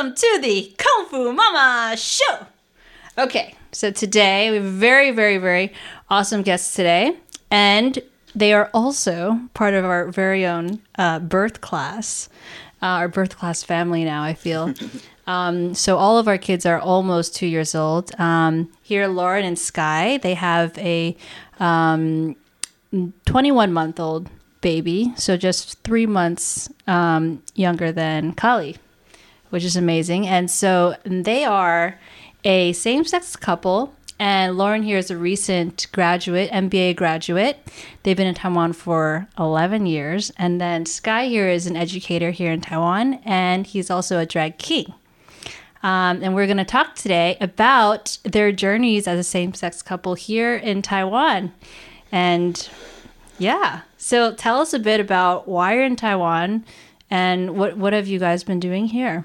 Welcome to the Kung Fu Mama Show. Okay, so today we have very, very, very awesome guests today. And they are also part of our very own uh, birth class, uh, our birth class family now, I feel. um, so all of our kids are almost two years old. Um, here, Lauren and Sky, they have a um, 21 month old baby, so just three months um, younger than Kali, which is amazing. And so they are a same sex couple. And Lauren here is a recent graduate, MBA graduate. They've been in Taiwan for 11 years. And then Sky here is an educator here in Taiwan, and he's also a drag king. Um, and we're going to talk today about their journeys as a same sex couple here in Taiwan. And yeah, so tell us a bit about why you're in Taiwan and what, what have you guys been doing here?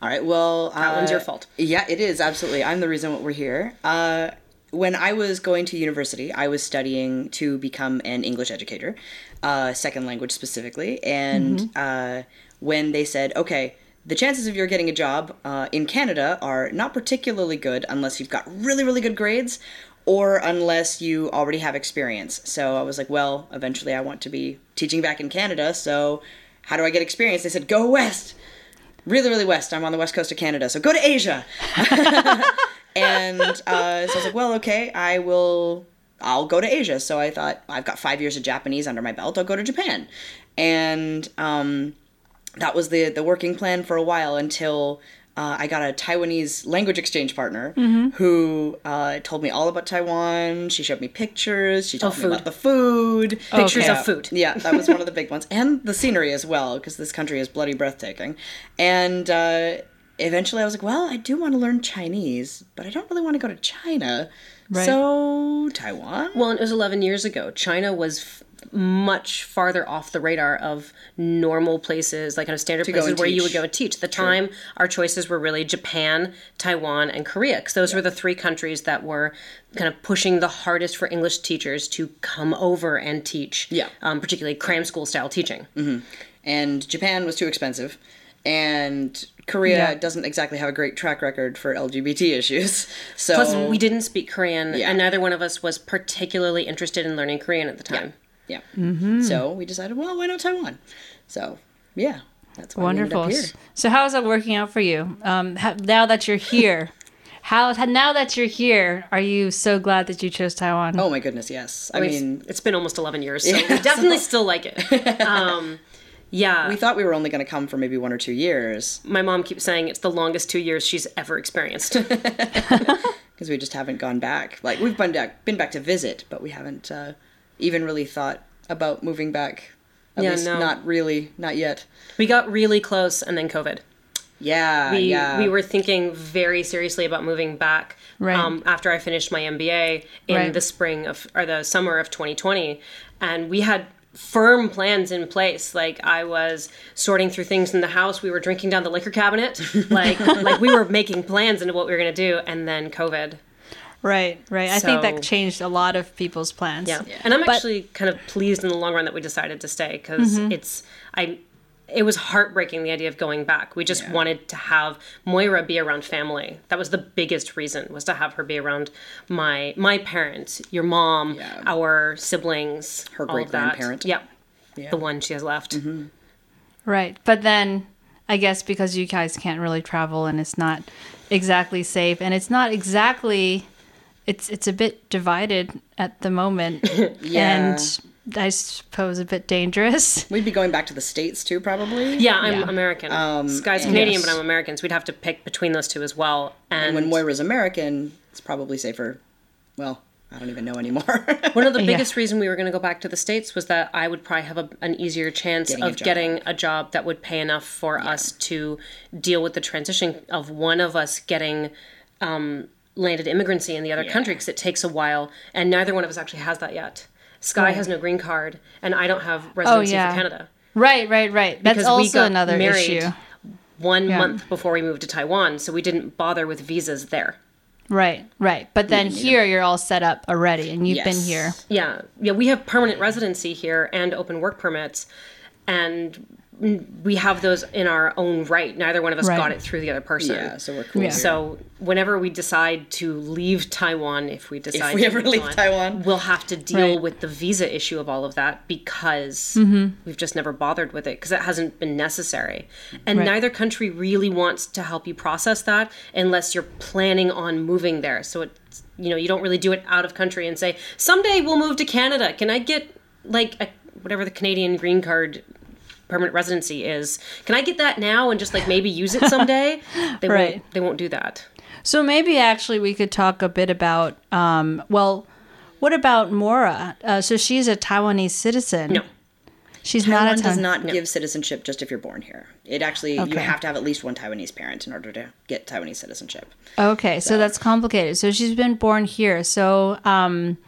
All right. Well, that uh, one's your fault. Yeah, it is absolutely. I'm the reason we're here. Uh, when I was going to university, I was studying to become an English educator, uh, second language specifically. And mm-hmm. Uh, when they said, okay, the chances of your getting a job uh, in Canada are not particularly good unless you've got really, really good grades or unless you already have experience. So I was like, well, eventually I want to be teaching back in Canada. So how do I get experience? They said, go west really, really west. I'm on the west coast of Canada, so go to Asia. and uh, so I was like, well, okay, I will. I'll go to Asia. So I thought I've got five years of Japanese under my belt. I'll go to Japan, and um, that was the the working plan for a while until uh, I got a Taiwanese language exchange partner mm-hmm. who uh, told me all about Taiwan. She showed me pictures. She told me about the food. Pictures okay. of food. Yeah, that was one of the big ones. And the scenery as well, because this country is bloody breathtaking. And uh, eventually I was like, well, I do want to learn Chinese, but I don't really want to go to China. Right. So, Taiwan? Well, it was 11 years ago. China was f- much farther off the radar of normal places, like kind of standard places where teach. you would go and teach. At the True. time, our choices were really Japan, Taiwan, and Korea, because those yeah. were the three countries that were kind of pushing the hardest for English teachers to come over and teach. Yeah. Um, particularly cram school style teaching. Mm-hmm. And Japan was too expensive. And Korea yeah. doesn't exactly have a great track record for LGBT issues. So Plus, we didn't speak Korean, yeah. and neither one of us was particularly interested in learning Korean at the time. Yeah. Yeah. Mm-hmm. So we decided, well, why not Taiwan? So yeah, that's why wonderful. We ended up here. So how is that working out for you? Um, now that you're here. How now that you're here, are you so glad that you chose Taiwan? Oh my goodness, yes. I, I mean, mean, it's been almost 11 years, so yeah, we definitely still like it. Um, yeah. We thought we were only going to come for maybe one or two years. My mom keeps saying it's the longest two years she's ever experienced. Because we just haven't gone back. Like we've been back, been back to visit, but we haven't uh, even really thought about moving back. At yeah, least no. not really, not yet. We got really close and then COVID. Yeah, we, yeah. We were thinking very seriously about moving back right. um, after I finished my MBA in right. the spring of or the summer of 2020, and we had firm plans in place. Like I was sorting through things in the house. We were drinking down the liquor cabinet. Like like we were making plans into what we were gonna do, and then COVID. Right, right. I think that changed a lot of people's plans. Yeah, yeah. and I'm but, actually kind of pleased in the long run that we decided to stay because mm-hmm. it's I. It was heartbreaking the idea of going back. We just yeah. wanted to have Moira be around family. That was the biggest reason was to have her be around my my parents, your mom, yeah. our siblings, her great grandparent. Yep, yeah. the one she has left. Mm-hmm. Right, but then I guess because you guys can't really travel and it's not exactly safe and it's not exactly it's it's a bit divided at the moment. yeah. And I suppose a bit dangerous. We'd be going back to the states too, probably. Yeah, I'm yeah. American. Um, Sky's Canadian, yes. but I'm American, so we'd have to pick between those two as well. And, and when Moira's American, it's probably safer. Well, I don't even know anymore. One of the biggest yeah. reason we were going to go back to the states was that I would probably have a, an easier chance getting of a getting a job that would pay enough for yeah. us to deal with the transition of one of us getting um, landed immigrancy in the other yeah. country because it takes a while, and neither one of us actually has that yet. Sky right. has no green card, and I don't have oh, residency oh, yeah. for Canada. Right, right, right. That's because also another issue. One yeah. month before we moved to Taiwan, so we didn't bother with visas there. Right, right. But then here you're all set up already, and you've yes. been here. Yeah, yeah. We have permanent residency here and open work permits, and we have those in our own right. Neither one of us Right. got it through the other person. Yeah, so we're cool. Yeah. So whenever we decide to leave Taiwan, if we decide if we to ever leave Taiwan. we'll have to deal Right. with the visa issue of all of that because Mm-hmm. we've just never bothered with it because it hasn't been necessary. And Right. neither country really wants to help you process that unless you're planning on moving there. So it's you know you don't really do it out of country and say someday we'll move to Canada. Can I get like a, whatever the Canadian green card permanent residency is? Can I get that now and just like maybe use it someday? They Right. won't. They won't do that. So maybe actually we could talk a bit about, um, well, what about Moira? Uh, so she's a Taiwanese citizen. No. She's Taiwan not a does Taiwan. not give citizenship just if you're born here. It actually you have to have at least one Taiwanese parent in order to get Taiwanese citizenship. Okay, so. that's complicated. So she's been born here. So um,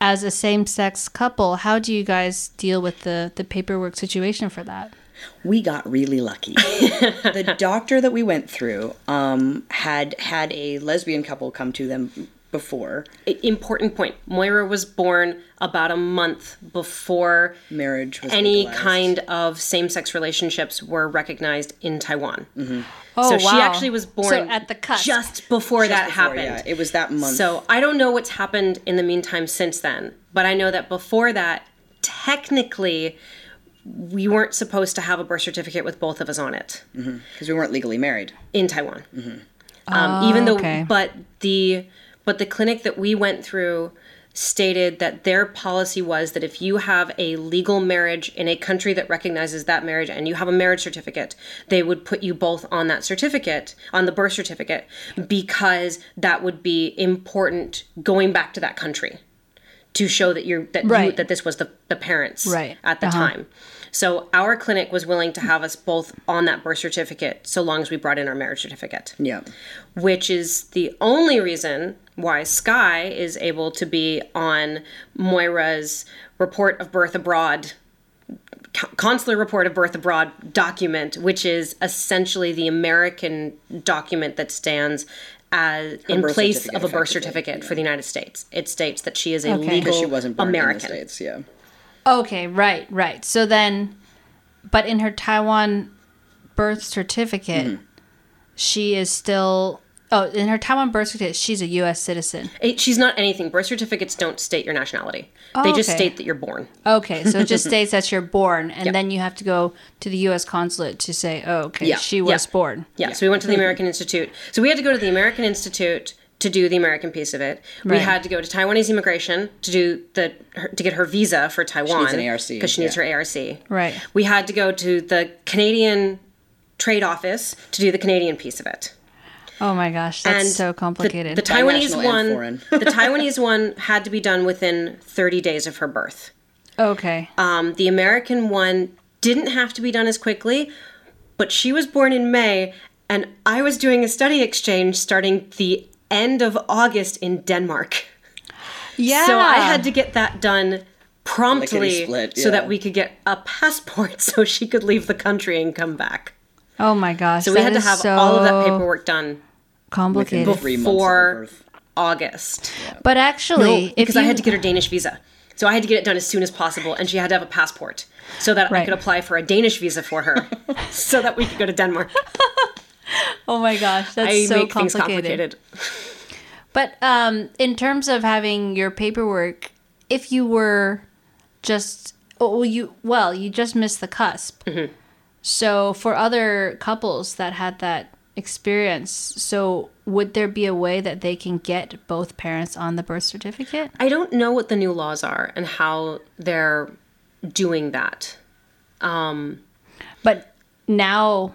as a same-sex couple, how do you guys deal with the the paperwork situation for that? we got really lucky. the doctor that we went through um, had had a lesbian couple come to them before Important point. Moira was born about a month before marriage was any legalized. kind of same-sex relationships were recognized in Taiwan. Mm-hmm. Oh, so she actually was born So at the cusp. just before that Before, happened. Yeah, it was that month. So I don't know what's happened in the meantime since then, but I know that before that, technically, we weren't supposed to have a birth certificate with both of us on it mm-hmm. because we weren't legally married. in Taiwan. Mm-hmm. Um, even oh, though, okay. but the but the clinic that we went through stated that their policy was that if you have a legal marriage in a country that recognizes that marriage and you have a marriage certificate, they would put you both on that certificate, on the birth certificate, because that would be important going back to that country to show that you're that you, that this was the, the parents Right. at the Uh-huh. time. So our clinic was willing to have us both on that birth certificate so long as we brought in our marriage certificate Yeah. which is the only reason why Sky is able to be on Moira's report of birth abroad consular report of birth abroad document which is essentially the American document that stands as in place of a birth effectively, certificate for the United States. It states that she is a Okay. legal Because she wasn't born American. in the States. Yeah. Okay, right, right. So then, but in her Taiwan birth certificate, Mm-hmm. she is still. Oh, in her Taiwan birth certificate, she's a U.S. citizen. It- she's not anything. Birth certificates don't state your nationality. Oh, they just okay. state that you're born. Okay, so it just states that you're born, and then you have to go to the U.S. consulate to say, "Oh, okay, Yeah, she was yeah. born." Yeah, so we went to the hmm. American Institute. So we had to go to the American Institute to do the American piece of it. We had to go to Taiwanese immigration to do the her, to get her visa for Taiwan needs an ARC, because she needs yeah. her ARC. Right. We had to go to the Canadian Trade Office to do the Canadian piece of it. Oh my gosh, that's And so complicated. The, the Taiwanese one, the Taiwanese one had to be done within 30 days of her birth. okay, Um, the American one didn't have to be done as quickly, but she was born in May, and I was doing a study exchange starting the end of August in Denmark. yeah. So I had to get that done promptly split, so that we could get a passport so she could leave the country and come back. Oh my gosh, So we that had to have so all of that paperwork done complicated. Within three months of her before birth. August. But actually, if because you, I had to get her Danish visa. So I had to get it done as soon as possible, and she had to have a passport so that I could apply for a Danish visa for her, so that we could go to Denmark. Oh my gosh, that's I so make things complicated. complicated. But um, in terms of having your paperwork, if you were just oh well, you well you just missed the cusp. Mm-hmm. So for other couples that had that experience, so would there be a way that they can get both parents on the birth certificate? I don't know what the new laws are and how they're doing that. Um, but now,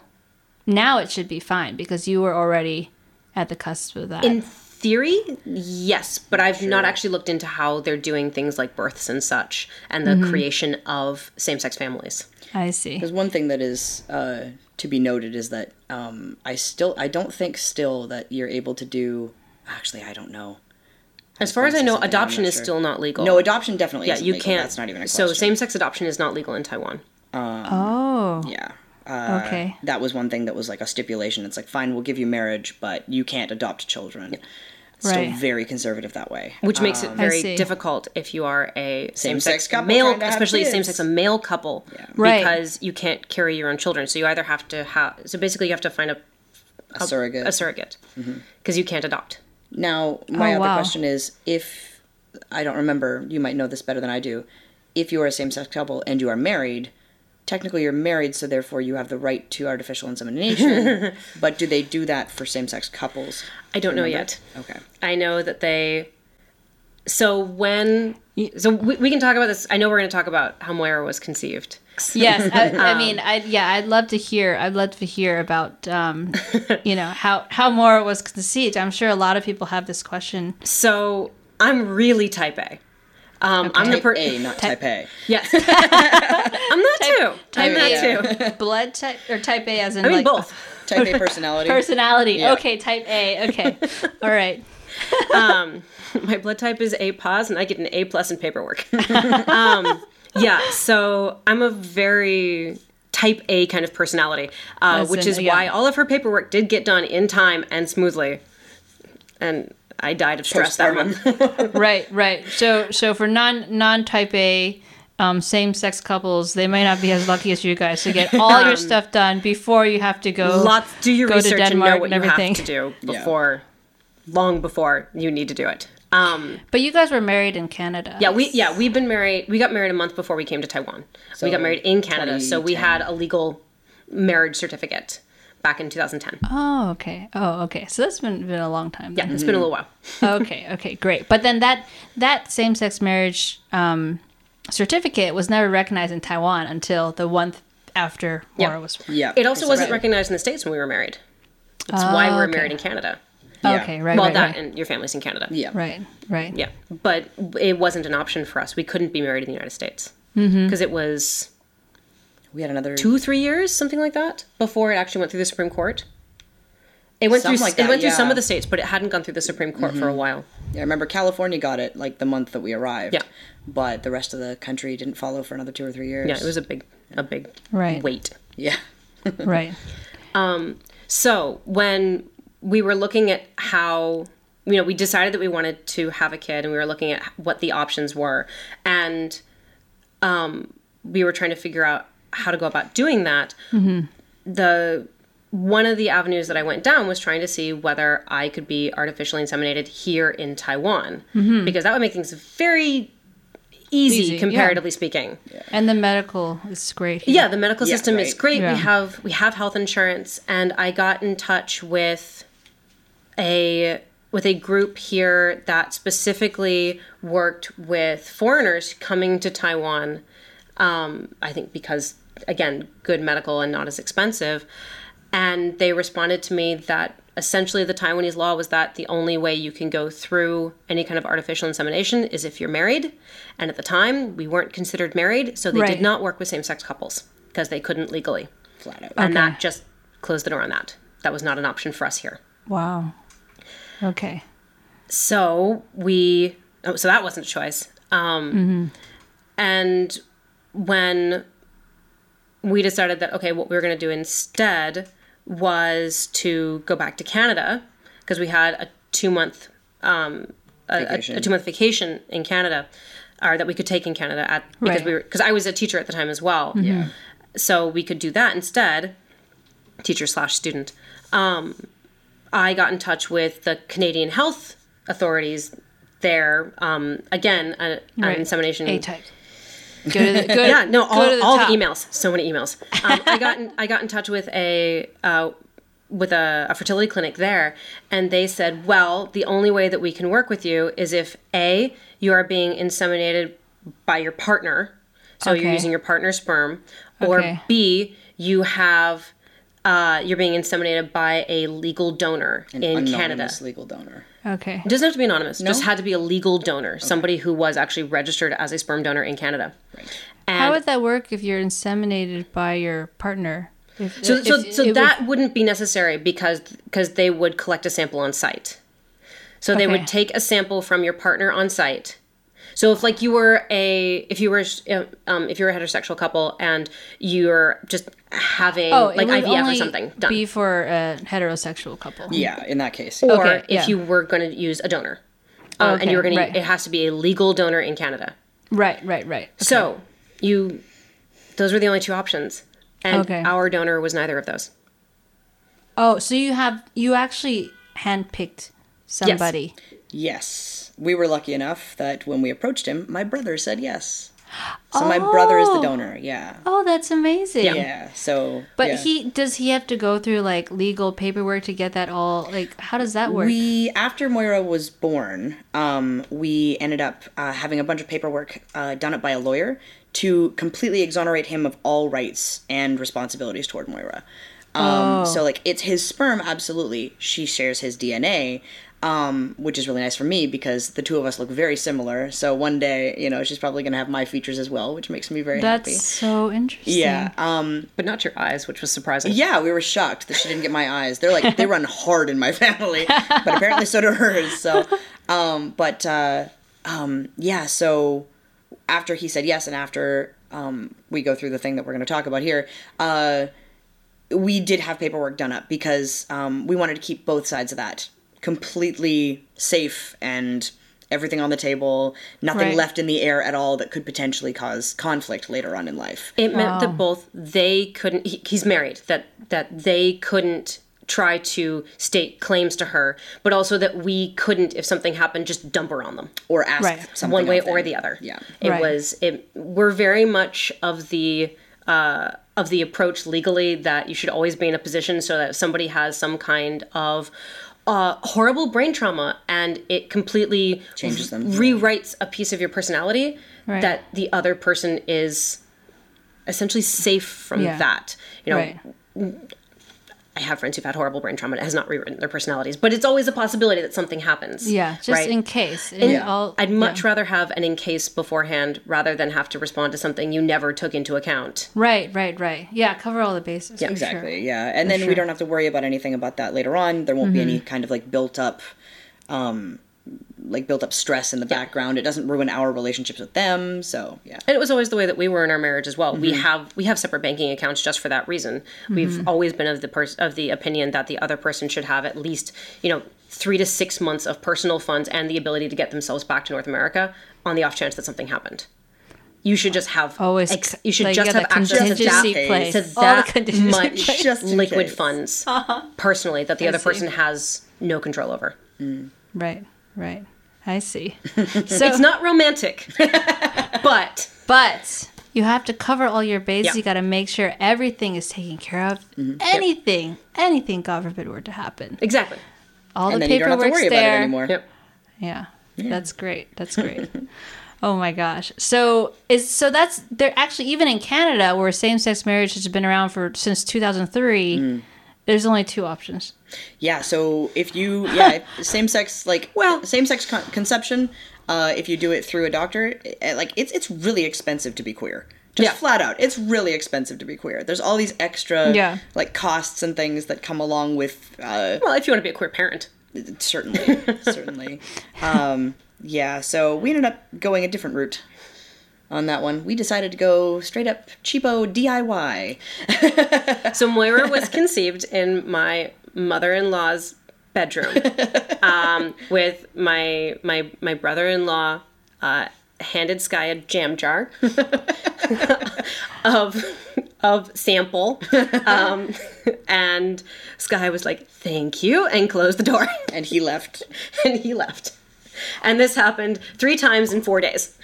now it should be fine because you were already at the cusp of that. In theory, yes, but I've not actually looked into how they're doing things like births and such, and the mm-hmm. creation of same-sex families. I see. Because one thing that is uh, to be noted is that um, I still I don't think still that you're able to do. Actually, I don't know. As far as I know, adoption not is sure. still not legal. No, adoption definitely. yeah, isn't you legal. can't. That's not even a so same-sex adoption is not legal in Taiwan. Oh, Yeah. Uh, okay. That was one thing that was like a stipulation. It's like, fine, we'll give you marriage, but you can't adopt children. Still Right. very conservative that way. which makes it um, I very difficult if you are a Same-sex same-sex couple male, trying have especially a same-sex a male couple, Right. because you can't carry your own children. So you either have to have, so basically you have to find a, a surrogate. a surrogate mm-hmm. because you can't adopt. Now, my Oh, other wow. question is if I don't remember, you might know this better than I do. If you are a same sex couple and you are married, technically you're married, so therefore you have the right to artificial insemination. but do they do that for same sex couples? I don't know yet. Okay. I know that they. So when so we, we can talk about this. I know we're going to talk about how Moira was conceived. Yes, I, I Um, mean, I yeah, I'd love to hear. I'd love to hear about, um, you know, how how Moira was conceived. I'm sure a lot of people have this question. So I'm really type A. Um, I'm the Type per- A, not type A. Yes, I'm that too. I'm Type that A, too. blood type or type A as in I mean like both. Type A personality. personality. Yeah. Okay, type A. Okay, all right. My blood type is A pos, and I get an A plus in paperwork. um, yeah, so I'm a very type A kind of personality, uh, which in- is yeah. why all of her paperwork did get done in time and smoothly. And I died of stress that Postpartum. month. Right, right. So, so for non non type A, um, same sex couples, they may not be as lucky as you guys to get all your stuff done before you have to go. Lots. Do your go to research and Denmark know what and you have to do Yeah. before, long before you need to do it. Um, But you guys were married in Canada. yeah, we yeah we've been married. We got married a month before we came to Taiwan. So we got married in Canada, so we had a legal marriage certificate back in 2010. Oh, okay. Oh, okay. So that's been been a long time. Yeah, then. it's been a little while. okay. Okay. Great. But then that that same sex marriage um, certificate was never recognized in Taiwan until the one th- after Moira Yeah. was. Yeah. It also wasn't Right. recognized in the states when we were married. That's why we were okay. married in Canada. Yeah. Okay. Right. well, right. that right. and your family's in Canada. Yeah. Right. Right. Yeah, but it wasn't an option for us. We couldn't be married in the United States because it was We had another two, three years, something like that, before it actually went through the Supreme Court. It went Something through. like it that, went through some of the states, but it hadn't gone through the Supreme Court for a while. Yeah, I remember California got it like the month that we arrived. Yeah. But the rest of the country didn't follow for another two or three years. Yeah, it was a big, a big Right. wait. Yeah. Right. So when we were looking at how, you know, we decided that we wanted to have a kid, and we were looking at what the options were, and um, we were trying to figure out how to go about doing that. The one of the avenues that I went down was trying to see whether I could be artificially inseminated here in Taiwan, because that would make things very easy, Easy, yeah. comparatively speaking. And the medical is great. here. Yeah, the medical Yeah, system is great. Yeah. We have we have health insurance, and I got in touch with a with a group here that specifically worked with foreigners coming to Taiwan. Um, I think because again, good medical and not as expensive. And they responded to me that essentially the Taiwanese law was that the only way you can go through any kind of artificial insemination is if you're married. And at the time, we weren't considered married, so they Right. did not work with same sex couples because they couldn't legally. Flat out. And Okay. that just closed the door on that. That was not an option for us here. Wow. Okay. So we, oh, so that wasn't a choice. Um, And when we decided that, okay, what we were going to do instead was to go back to Canada because we had a two month, um, a, a, a two month vacation in Canada, or that we could take in Canada at because Right. we were because I was a teacher at the time as well. Yeah. So we could do that instead, teacher slash student. Um, I got in touch with the Canadian health authorities there. Um, again, a, an Right. insemination. A type. Go to the, go, Yeah, no, all, the all the emails. So many emails. Um, I got in, I got in touch with a uh, with a, a fertility clinic there, and they said, well, the only way that we can work with you is if a you are being inseminated by your partner, so you're using your partner's sperm, or Okay. b you have uh, you're being inseminated by a legal donor in Canada. Anonymous legal donor. Okay. It doesn't have to be anonymous. It Just had to be a legal donor, somebody who was actually registered as a sperm donor in Canada. And How would that work if you're inseminated by your partner? If, So, so, if- so it would- that wouldn't be necessary because because they would collect a sample on site. So they would take a sample from your partner on site. So if like you were a if you were um, if you were a heterosexual couple and you're just having Oh, like would IVF or something done, Be for a heterosexual couple. Yeah, in that case. or Okay, if yeah. you were going to use a donor, um, and you were going right. to, it has to be a legal donor in Canada. Right, right, right. So you, those were the only two options, and Okay. our donor was neither of those. Oh, so you have you actually handpicked somebody. Yes. We were lucky enough that when we approached him, my brother said yes. So my brother is the Oh. donor, yeah. Oh, that's amazing. Yeah, so. But yeah. he does he have to go through like legal paperwork to get that all like how does that work? We after Moira was born, um, we ended up uh, having a bunch of paperwork uh, done up by a lawyer to completely exonerate him of all rights and responsibilities toward Moira. Um, So like it's his sperm, absolutely. She shares his DNA, um, which is really nice for me because the two of us look very similar. So one day, you know, she's probably gonna have my features as well, which makes me very that's happy. That's so interesting. Yeah. Um, But not your eyes, which was surprising. yeah, we were shocked that she didn't get my eyes. They're like they run hard in my family, but apparently so do hers. So, um, but uh, um, yeah, so after he said yes, and after um, we go through the thing that we're going to talk about here, uh, we did have paperwork done up because um, we wanted to keep both sides of that completely safe and everything on the table, nothing Right. left in the air at all that could potentially cause conflict later on in life. It meant that both they couldn't. He, he's married. That that they couldn't try to state claims to her, but also that we couldn't, if something happened, just dump her on them. Or ask Right. something one way of them. or the other. Yeah. It Right. was it we're very much of the uh, of the approach legally that you should always be in a position so that if somebody has some kind of uh, horrible brain trauma and it completely Changes them. rewrites a piece of your personality Right. that the other person is essentially safe from Yeah. that you know Right. I have friends who've had horrible brain trauma. It has not rewritten their personalities, but it's always a possibility that something happens. Yeah, just right? in case. In Yeah. all, I'd much yeah. rather have an in case beforehand rather than have to respond to something you never took into account. Right, right, right. Yeah, cover all the bases. for sure. Exactly. Yeah, and then sure. we don't have to worry about anything about that later on. There won't be any kind of like built up, um, like built up stress in the background. It doesn't ruin our relationships with them. So yeah. And it was always the way that we were in our marriage as well. Mm-hmm. We have we have separate banking accounts just for that reason. We've always been of the pers- of the opinion that the other person should have at least you know three to six months of personal funds and the ability to get themselves back to North America on the off chance that something happened. You should just have Always ex- you should like, just get have that access to contingency that, place. to that contingency much place. Just in liquid case. funds personally that the other see. person has no control over. Right, right. I see. So, It's not romantic, but but you have to cover all your bases. Yeah. You got to make sure everything is taken care of. Mm-hmm. Anything, anything, God forbid, were to happen. exactly. All And the then you don't have to paperwork's worry about it there. anymore. Yep. Yeah, that's great. That's great. oh my gosh. So is so that's there actually even in Canada where same-sex marriage has been around for since 2003. Mm. There's only two options. Yeah. So if you yeah same sex like Well- same sex con- conception, uh, if you do it through a doctor, eh, like it's it's really expensive to be queer. Just Yeah. flat out, it's really expensive to be queer. There's all these extra Yeah. like costs and things that come along with uh, Well, if you want to be a queer parent. certainly certainly um yeah so we ended up going a different route on that one we decided to go straight up cheapo diy So Moira was conceived in my mother-in-law's bedroom um, with my my my brother-in-law uh, handed Sky a jam jar of of sample, um, and Sky was like, "Thank you," and closed the door, and he left and he left. And this happened three times in four days.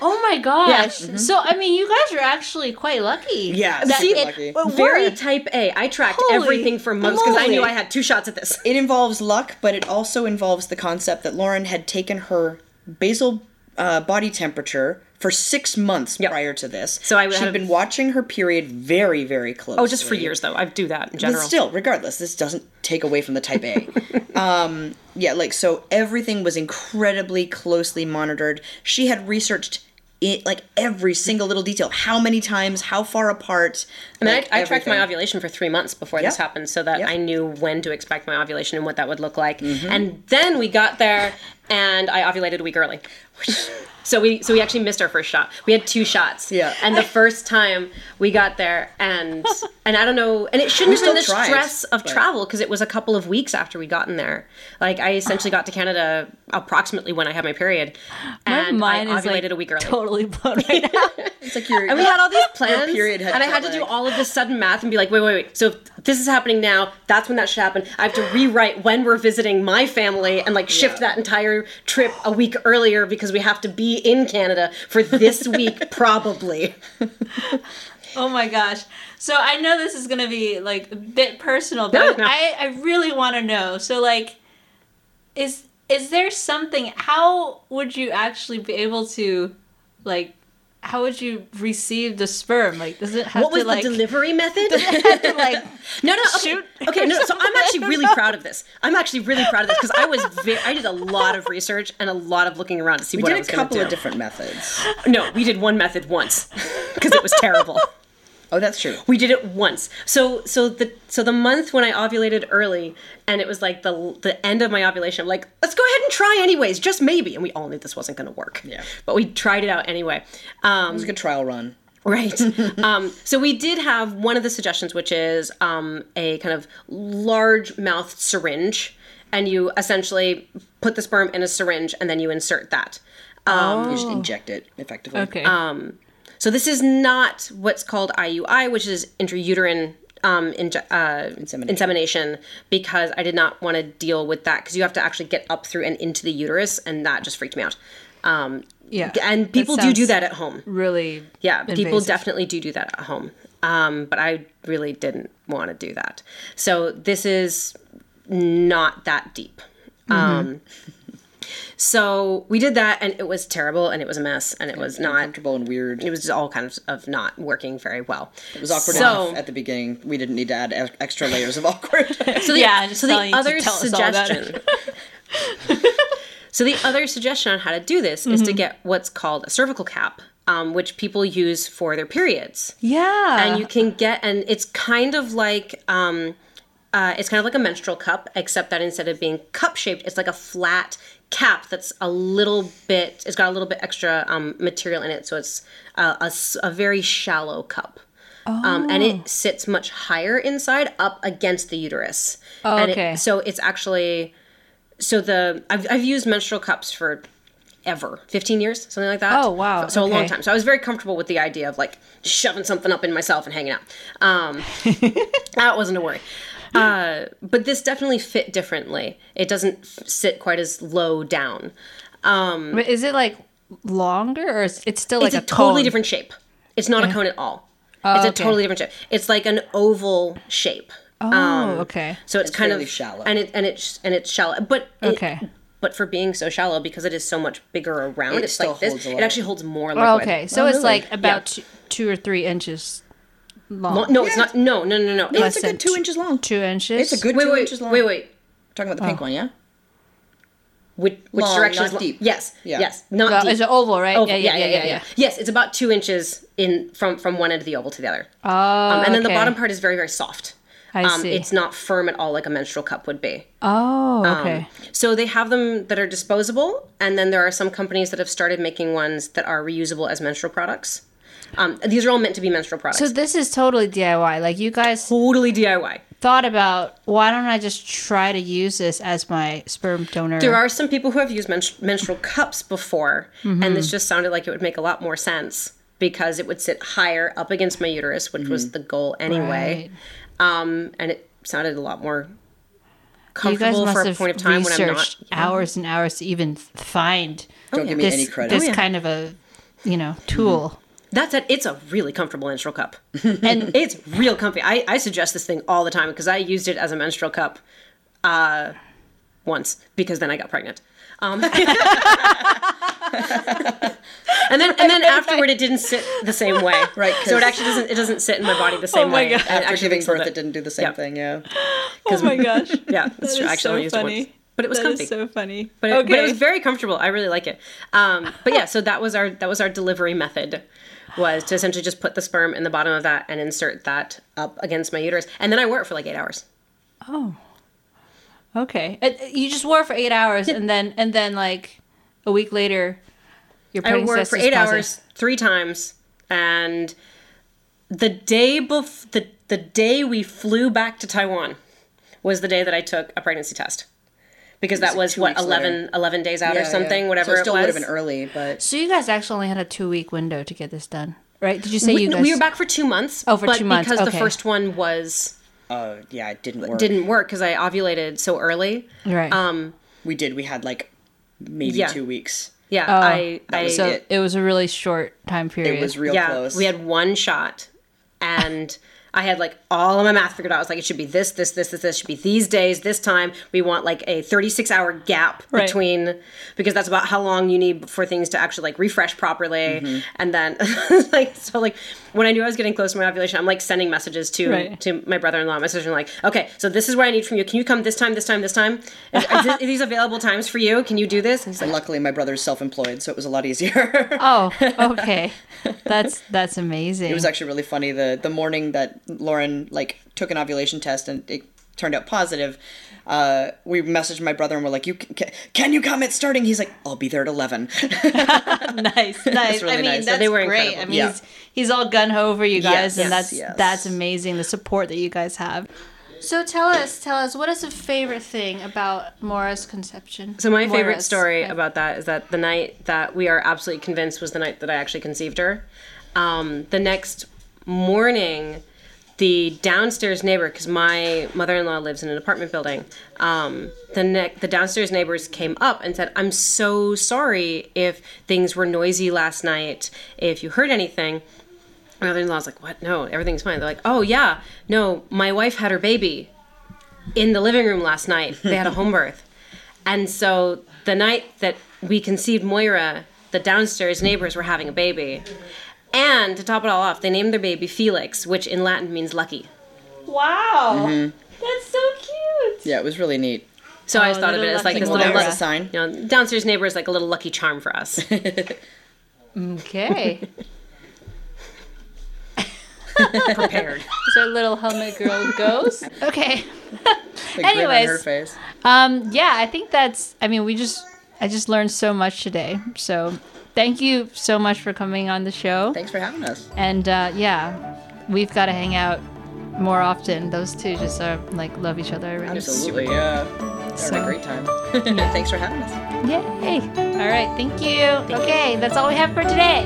Oh my gosh. Mm-hmm. So I mean, you guys are actually quite lucky. Yeah, That super it- lucky. it Very worked. type A. I tracked Holy everything for months because I knew. I had two shots at this. it involves luck but it also involves the concept that lauren had taken her basal uh, body temperature for six months Yep. prior to this So I she'd had- been watching her period very very closely Oh, just for years though. I do that in But general. still, regardless, this doesn't take away from the type A. um, yeah, like so everything was incredibly closely monitored. She had researched it like every single little detail. How many times, how far apart. And like, I, I tracked my ovulation for three months before this happened so that Yep. I knew when to expect my ovulation and what that would look like. Mm-hmm. And then we got there and I ovulated a week early. So we so we actually missed our first shot. We had two shots. Yeah. And the first time we got there and and I don't know and it shouldn't have been the tried, stress of but- travel because it was a couple of weeks after we'd gotten there. Like I essentially got to Canada approximately when I had my period. My And mind I is ovulated like a week early. totally blown right now. It's like your. And we had all these plans, and I had to do all of this sudden math and be like, wait, wait, wait. So this is happening now, that's when that should happen. I have to rewrite when we're visiting my family and like shift Yeah. that entire trip a week earlier because we have to be in Canada for this week, probably. Oh my gosh. So I know this is going to be like a bit personal, but No, no. I, I really want to know. So like is is there something how would you actually be able to like how would you receive the sperm? Like does it have What was to the like delivery method? have to, like No, no. Okay, Shoot. okay, no. So I'm actually really proud of this. I'm actually really proud of this because I was very, I did a lot of research and a lot of looking around to see we what I did was a going to couple of different methods. no, we did one method once because it was terrible. Oh, that's true. We did it once. So so the so the month when I ovulated early and it was like the the end of my ovulation, I'm like, let's go ahead and try anyways, just maybe. And we all knew this wasn't going to work. Yeah. But we tried it out anyway. Um, It was a good trial run. Right. um, so we did have one of the suggestions, which is um, a kind of large mouthed syringe, and you essentially put the sperm in a syringe and then you insert that. You just inject it effectively. okay. So this is not what's called IUI, which is intrauterine um, inje- uh, Insemination. insemination, because I did not want to deal with that because you have to actually get up through and into the uterus, and that just freaked me out. Um, yeah. and people do do that at home. Really Yeah, people definitely do do that at home. Um, but I really didn't want to do that. So this is not that deep. Um, so we did that, and it was terrible, and it was a mess, and it was not. Comfortable and weird. It was just all kind of, of not working very well. It was awkward So- enough at the beginning. We didn't need to add extra layers of awkward. So the, Yeah, so the other tell us all about suggestion. so the other suggestion on how to do this is to get what's called a cervical cap, um, which people use for their periods. Yeah. and you can get and it's kind of like um uh, it's kind of like a menstrual cup except that instead of being cup shaped it's like a flat cap that's a little bit it's got a little bit extra um, material in it so it's a very shallow cup um, and Oh. it sits much higher inside up against the uterus Oh, And it- okay. so it's actually so the I've, I've used menstrual cups for ever 15 years something like that Oh, wow. so a long time so i was very comfortable with the idea of like shoving something up in myself and hanging out um, that wasn't a worry uh, but this definitely fit differently it doesn't sit quite as low down But is it like longer or is it's still like it's a, a, totally cone? different shape it's not a cone at all Oh, it's a okay. totally different shape it's like an oval shape Oh, okay. so it's, It's kind fairly of shallow. and it and it's and it's shallow but it- Okay. but for being so shallow because it is so much bigger around It it's still like this holds a it actually holds more liquid Oh, okay. So Oh, it's really? like about two, two or three inches long. Well, no, it's not. No, no, no, no. No, It's, it's a good two inches long. Two inches. It's a good wait, two wait, inches long. wait, wait. Talking about the pink one, yeah? Which, which Long, direction not is lo- deep. Yes, Yeah. yes, not Well, deep. it's an oval, right? Oval. Yeah, yeah, yeah, yeah, Yes, it's about two inches in from from one end of the oval to the other. Oh, Um, and then the bottom part is very very soft. I um, see. It's not firm at all like a menstrual cup would be. Oh, Um, okay. So they have them that are disposable, and then there are some companies that have started making ones that are reusable as menstrual products. Um, these are all meant to be menstrual products. so this is totally DIY. Like you guys totally DIY. thought about why don't I just try to use this as my sperm donor? There are some people who have used menstru- menstrual cups before, Mm-hmm. and this just sounded like it would make a lot more sense because it would sit higher up against my uterus, which Mm-hmm. was the goal anyway. Um, and it sounded a lot more you guys comfortable must for a point of time when I'm not. researched hours and hours to even find Don't give me this, any credit. this Oh, yeah. kind of a you know tool. That's it. It's a really comfortable menstrual cup, And and it's real comfy. I, I suggest this thing all the time because I used it as a menstrual cup, uh, once because then I got pregnant. Um, and then and then afterward, it didn't sit the same way. Right, So it actually doesn't it doesn't sit in my body the same Oh my way. God. After giving birth, little it didn't do the same Yeah. thing, yeah. oh my gosh, Yeah, that's true. That is Actually, I only used it funny. once. But it was That comfy. is so funny. But it, okay, but it was very comfortable. I really like it. Um, but yeah, so that was our that was our delivery method was to essentially just put the sperm in the bottom of that and insert that up against my uterus, and then I wore it for like eight hours. oh, Okay. Uh, You just wore it for eight hours, and then and then like a week later, your I wore it for eight positive. hours three times, and the day bef- the the day we flew back to Taiwan was the day that I took a pregnancy test because that was two what weeks 11, 11 days out Yeah, or something, yeah. whatever So it still it would have been early, but So you guys actually only had a two week window to get this done, right? Did you say we, you guys? we were back for two months. Oh, for but two months, because okay. the first one was uh, yeah, it didn't work. didn't work because I ovulated so early. right. Um, We did. We had like maybe Yeah. two weeks. yeah, Oh, I, I so it. it was a really short time period. It was real yeah, close. we had one shot, and I had like all of my math figured out. I was like, it should be this, this, this, this, this. Should be these days, this time. We want like a thirty-six hour gap Right. between because that's about how long you need for things to actually like refresh properly. Mm-hmm. And then like so like when I knew I was getting close to my ovulation, I'm like sending messages to Right. to my brother-in-law, my sister, like, okay, so this is what I need from you. Can you come this time, this time, this time? Is, are are these available times for you? Can you do this? And he's like, Luckily, my brother's self-employed, so it was a lot easier. oh, okay. That's that's amazing. it was actually really funny. The the morning that Lauren like took an ovulation test and it turned out positive. Uh, we messaged my brother and we're like, "You can, can you come? It's starting." He's like, "I'll be there at 11. nice, nice. really I mean, nice. So that's they were great. incredible. I mean, Yeah. he's, he's all gun ho for you guys, Yes, and that's yes. that's amazing. The support that you guys have. So tell us, tell us, what is the favorite thing about Moira's conception? So my favorite story right? about that is that the night that we are absolutely convinced was the night that I actually conceived her. Um, the next morning, the downstairs neighbor, because my mother-in-law lives in an apartment building, um, the ne- the downstairs neighbors came up and said, "I'm so sorry if things were noisy last night. If you heard anything." My mother-in-law's like, "What? No, everything's fine." They're like, "Oh yeah, no, my wife had her baby in the living room last night. They had a home birth." And so the night that we conceived Moira, the downstairs neighbors were having a baby. And to top it all off, they named their baby Felix, which in Latin means lucky. Wow, Mm-hmm. that's so cute. yeah, it was really neat. So I Oh, just thought of it as like lucky this Well, little that was Moira. a sign. you know, downstairs neighbor is like a little lucky charm for us. Okay, Prepared. so our little helmet girl goes. Okay. The grin on Anyways. her face. Um, yeah, I think that's. I mean, we just. I just learned so much today. So, thank you so much for coming on the show. Thanks for having us. And uh, yeah, we've got to hang out more often. Those two just are like love each other already. Absolutely, yeah. Had So- a great time. Thanks for having us. Yay! All right, thank you. okay, that's all we have for today.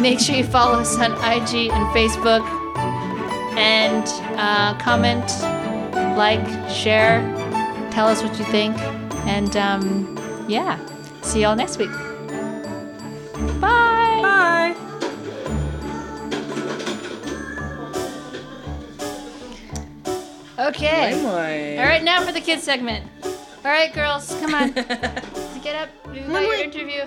Make sure you follow us on IG and Facebook, and uh, comment, like, share, tell us what you think, and um, yeah, see y'all next week. Bye. Bye. Okay. Anyway. All right, now for the kids segment. All right, girls, come on. Get up. We've got your interview.